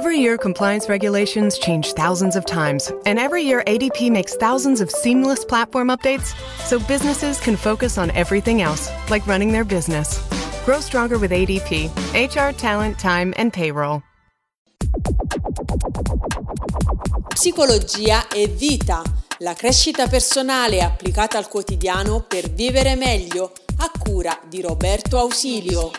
Every year, compliance regulations change thousands of times, and every year, ADP makes thousands of seamless platform updates so businesses can focus on everything else, like running their business. Grow stronger with ADP HR, talent, time, and payroll. Psicologia e vita, la crescita personale applicata al quotidiano per vivere meglio, a cura di Roberto Ausilio.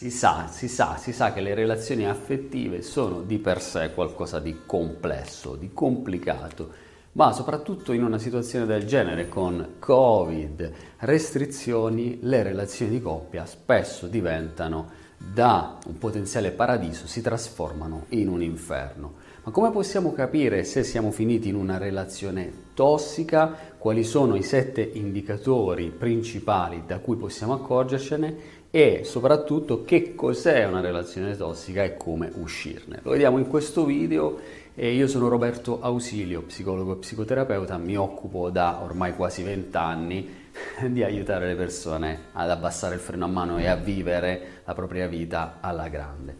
Si sa, si sa, si sa che le relazioni affettive sono di per sé qualcosa di complesso, di complicato, ma soprattutto in una situazione del genere con Covid, restrizioni, le relazioni di coppia spesso diventano da un potenziale paradiso, si trasformano in un inferno. Ma come possiamo capire se siamo finiti in una relazione tossica? Quali sono i sette indicatori principali da cui possiamo accorgercene? E soprattutto che cos'è una relazione tossica e come uscirne. Lo vediamo in questo video e io sono Roberto Ausilio, psicologo e psicoterapeuta, mi occupo da ormai quasi vent'anni di aiutare le persone ad abbassare il freno a mano e a vivere la propria vita alla grande.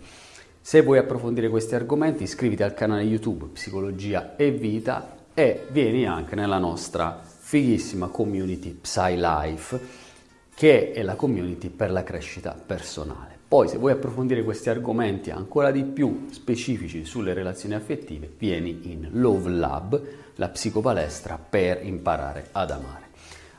Se vuoi approfondire questi argomenti iscriviti al canale YouTube Psicologia e Vita e vieni anche nella nostra fighissima community PsyLife che è la community per la crescita personale. Poi se vuoi approfondire questi argomenti ancora di più specifici sulle relazioni affettive, vieni in Love Lab, la psicopalestra per imparare ad amare.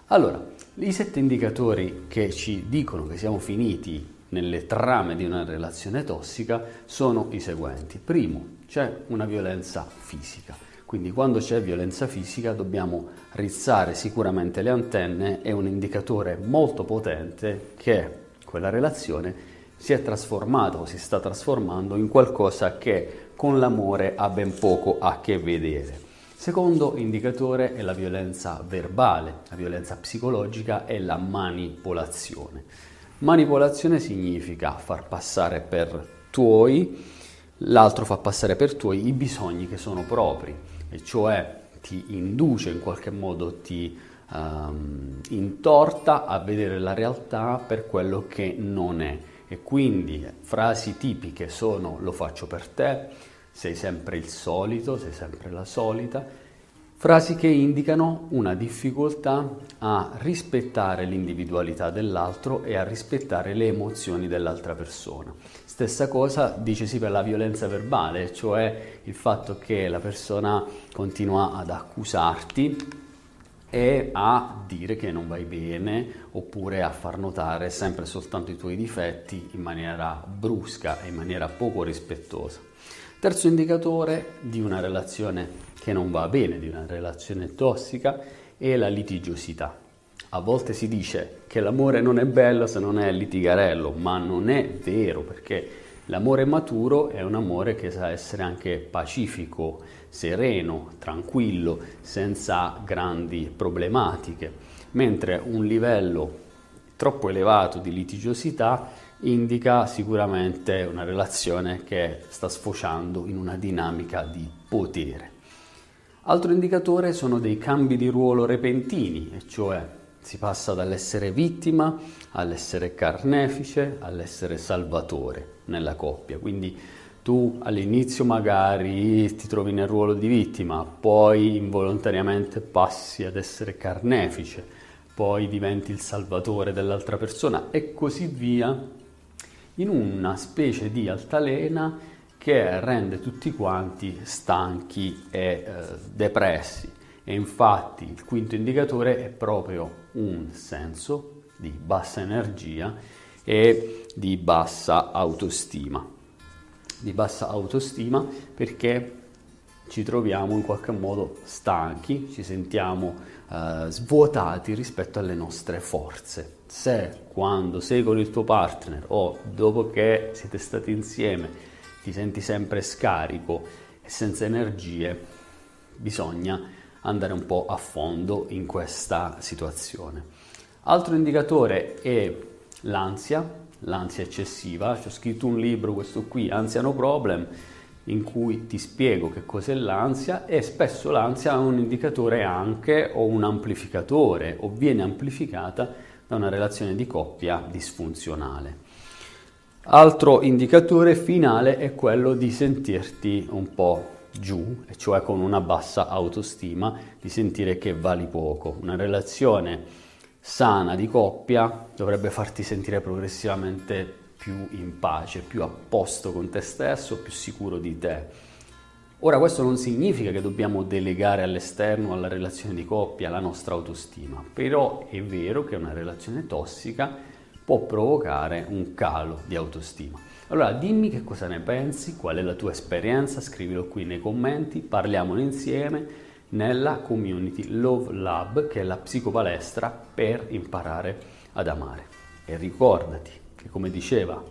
Allora, i sette indicatori che ci dicono che siamo finiti nelle trame di una relazione tossica sono i seguenti. Primo, c'è una violenza fisica. Quindi quando c'è violenza fisica dobbiamo rizzare sicuramente le antenne, è un indicatore molto potente che quella relazione si è trasformata o si sta trasformando in qualcosa che con l'amore ha ben poco a che vedere. Secondo indicatore è la violenza verbale, la violenza psicologica e la manipolazione. Manipolazione significa far passare per tuoi, l'altro fa passare per tuoi i bisogni che sono propri e cioè ti induce in qualche modo, ti um, intorta a vedere la realtà per quello che non è. E quindi frasi tipiche sono lo faccio per te, sei sempre il solito, sei sempre la solita, frasi che indicano una difficoltà a rispettare l'individualità dell'altro e a rispettare le emozioni dell'altra persona. Stessa cosa dicesi per la violenza verbale, cioè il fatto che la persona continua ad accusarti e a dire che non vai bene oppure a far notare sempre soltanto i tuoi difetti in maniera brusca e in maniera poco rispettosa. Terzo indicatore di una relazione che non va bene, di una relazione tossica, è la litigiosità. A volte si dice che l'amore non è bello se non è litigarello, ma non è vero perché l'amore maturo è un amore che sa essere anche pacifico, sereno, tranquillo, senza grandi problematiche, mentre un livello troppo elevato di litigiosità indica sicuramente una relazione che sta sfociando in una dinamica di potere. Altro indicatore sono dei cambi di ruolo repentini, e cioè si passa dall'essere vittima all'essere carnefice, all'essere salvatore nella coppia. Quindi tu all'inizio magari ti trovi nel ruolo di vittima, poi involontariamente passi ad essere carnefice, poi diventi il salvatore dell'altra persona e così via, in una specie di altalena che rende tutti quanti stanchi e eh, depressi. E infatti il quinto indicatore è proprio un senso di bassa energia e di bassa autostima. Di bassa autostima perché ci troviamo in qualche modo stanchi, ci sentiamo eh, svuotati rispetto alle nostre forze. Se quando sei con il tuo partner o dopo che siete stati insieme ti senti sempre scarico e senza energie, bisogna andare un po' a fondo in questa situazione. Altro indicatore è l'ansia, l'ansia eccessiva. Ci ho scritto un libro, questo qui, Ansia No Problem, in cui ti spiego che cos'è l'ansia e spesso l'ansia è un indicatore anche o un amplificatore o viene amplificata da una relazione di coppia disfunzionale. Altro indicatore finale è quello di sentirti un po' giù, cioè con una bassa autostima, di sentire che vali poco. Una relazione sana di coppia dovrebbe farti sentire progressivamente più in pace, più a posto con te stesso, più sicuro di te. Ora questo non significa che dobbiamo delegare all'esterno, alla relazione di coppia, la nostra autostima, però è vero che una relazione tossica può provocare un calo di autostima. Allora dimmi che cosa ne pensi, qual è la tua esperienza, scrivilo qui nei commenti, parliamone insieme nella community Love Lab che è la psicopalestra per imparare ad amare. E ricordati che come diceva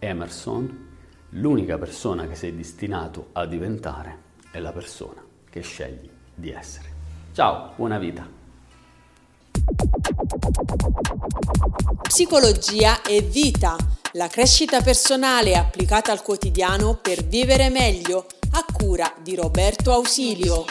Emerson, l'unica persona che sei destinato a diventare è la persona che scegli di essere. Ciao, buona vita! Psicologia e vita, la crescita personale applicata al quotidiano per vivere meglio, a cura di Roberto Ausilio.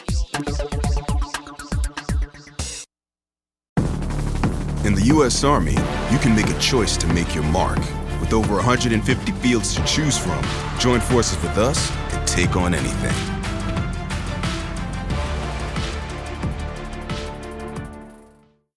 In the US Army, you can make a choice to make your mark. With over 150 fields to choose from, join forces with us and take on anything.